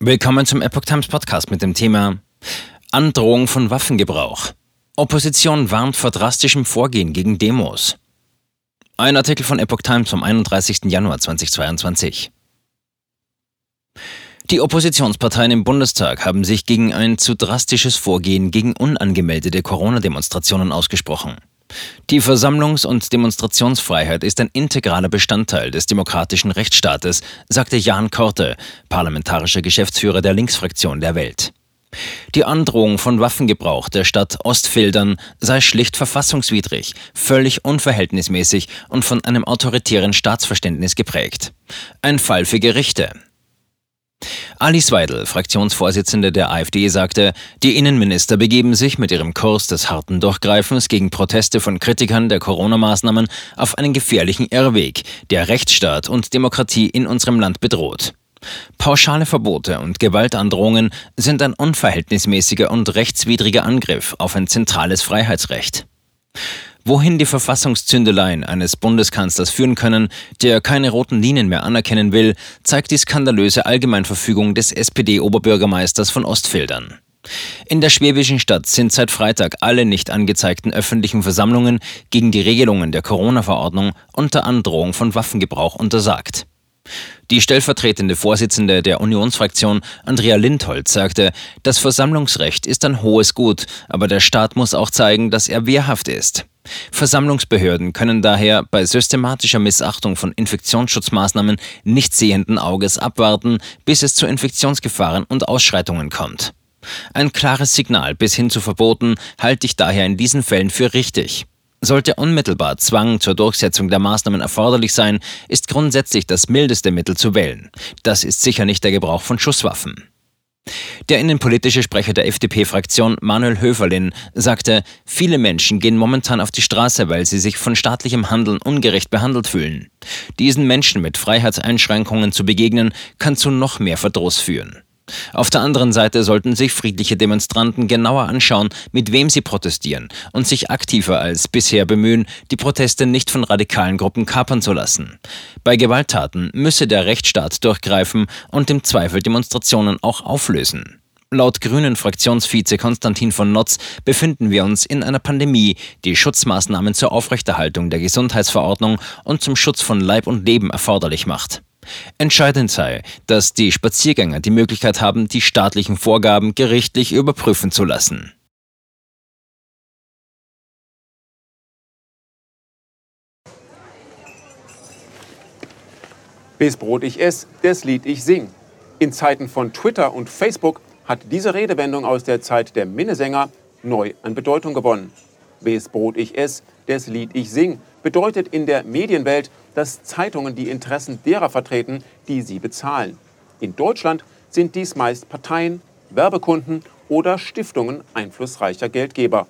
Willkommen zum Epoch Times Podcast mit dem Thema Androhung von Waffengebrauch. Opposition warnt vor drastischem Vorgehen gegen Demos. Ein Artikel von Epoch Times vom 31. Januar 2022. Die Oppositionsparteien im Bundestag haben sich gegen ein zu drastisches Vorgehen gegen unangemeldete Corona-Demonstrationen ausgesprochen. Die Versammlungs- und Demonstrationsfreiheit ist ein integraler Bestandteil des demokratischen Rechtsstaates, sagte Jan Korte, parlamentarischer Geschäftsführer der Linksfraktion der Welt. Die Androhung von Waffengebrauch der Stadt Ostfildern sei schlicht verfassungswidrig, völlig unverhältnismäßig und von einem autoritären Staatsverständnis geprägt. Ein Fall für Gerichte, Alice Weidel, Fraktionsvorsitzende der AfD, sagte, die Innenminister begeben sich mit ihrem Kurs des harten Durchgreifens gegen Proteste von Kritikern der Corona-Maßnahmen auf einen gefährlichen Irrweg, der Rechtsstaat und Demokratie in unserem Land bedroht. Pauschale Verbote und Gewaltandrohungen sind ein unverhältnismäßiger und rechtswidriger Angriff auf ein zentrales Freiheitsrecht. Wohin die Verfassungszündeleien eines Bundeskanzlers führen können, der keine roten Linien mehr anerkennen will, zeigt die skandalöse Allgemeinverfügung des SPD-Oberbürgermeisters von Ostfildern. In der schwäbischen Stadt sind seit Freitag alle nicht angezeigten öffentlichen Versammlungen gegen die Regelungen der Corona-Verordnung unter Androhung von Waffengebrauch untersagt. Die stellvertretende Vorsitzende der Unionsfraktion, Andrea Lindholz, sagte, das Versammlungsrecht ist ein hohes Gut, aber der Staat muss auch zeigen, dass er wehrhaft ist. Versammlungsbehörden können daher bei systematischer Missachtung von Infektionsschutzmaßnahmen nicht sehenden Auges abwarten, bis es zu Infektionsgefahren und Ausschreitungen kommt. Ein klares Signal bis hin zu Verboten halte ich daher in diesen Fällen für richtig. Sollte unmittelbar Zwang zur Durchsetzung der Maßnahmen erforderlich sein, ist grundsätzlich das mildeste Mittel zu wählen. Das ist sicher nicht der Gebrauch von Schusswaffen. Der innenpolitische Sprecher der FDP-Fraktion Manuel Höferlin sagte, viele Menschen gehen momentan auf die Straße, weil sie sich von staatlichem Handeln ungerecht behandelt fühlen. Diesen Menschen mit Freiheitseinschränkungen zu begegnen, kann zu noch mehr Verdruss führen. Auf der anderen Seite sollten sich friedliche Demonstranten genauer anschauen, mit wem sie protestieren und sich aktiver als bisher bemühen, die Proteste nicht von radikalen Gruppen kapern zu lassen. Bei Gewalttaten müsse der Rechtsstaat durchgreifen und im Zweifel Demonstrationen auch auflösen. Laut Grünen Fraktionsvize Konstantin von Notz befinden wir uns in einer Pandemie, die Schutzmaßnahmen zur Aufrechterhaltung der Gesundheitsverordnung und zum Schutz von Leib und Leben erforderlich macht. Entscheidend sei, dass die Spaziergänger die Möglichkeit haben, die staatlichen Vorgaben gerichtlich überprüfen zu lassen. Bis Brot ich ess, das Lied ich sing. In Zeiten von Twitter und Facebook hat diese Redewendung aus der Zeit der Minnesänger neu an Bedeutung gewonnen. Bis Brot ich ess, das Lied ich sing bedeutet in der Medienwelt, dass Zeitungen die Interessen derer vertreten, die sie bezahlen. In Deutschland sind dies meist Parteien, Werbekunden oder Stiftungen einflussreicher Geldgeber.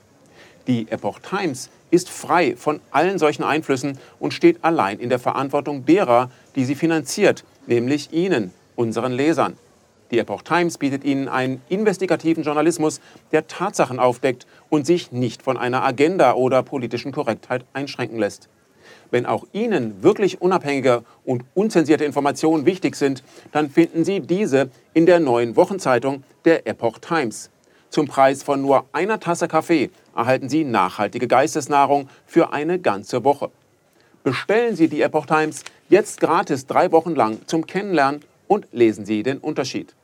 Die Epoch Times ist frei von allen solchen Einflüssen und steht allein in der Verantwortung derer, die sie finanziert, nämlich Ihnen, unseren Lesern. Die Epoch Times bietet Ihnen einen investigativen Journalismus, der Tatsachen aufdeckt und sich nicht von einer Agenda oder politischen Korrektheit einschränken lässt. Wenn auch Ihnen wirklich unabhängige und unzensierte Informationen wichtig sind, dann finden Sie diese in der neuen Wochenzeitung der Epoch Times. Zum Preis von nur einer Tasse Kaffee erhalten Sie nachhaltige Geistesnahrung für eine ganze Woche. Bestellen Sie die Epoch Times jetzt gratis drei Wochen lang zum Kennenlernen und lesen Sie den Unterschied.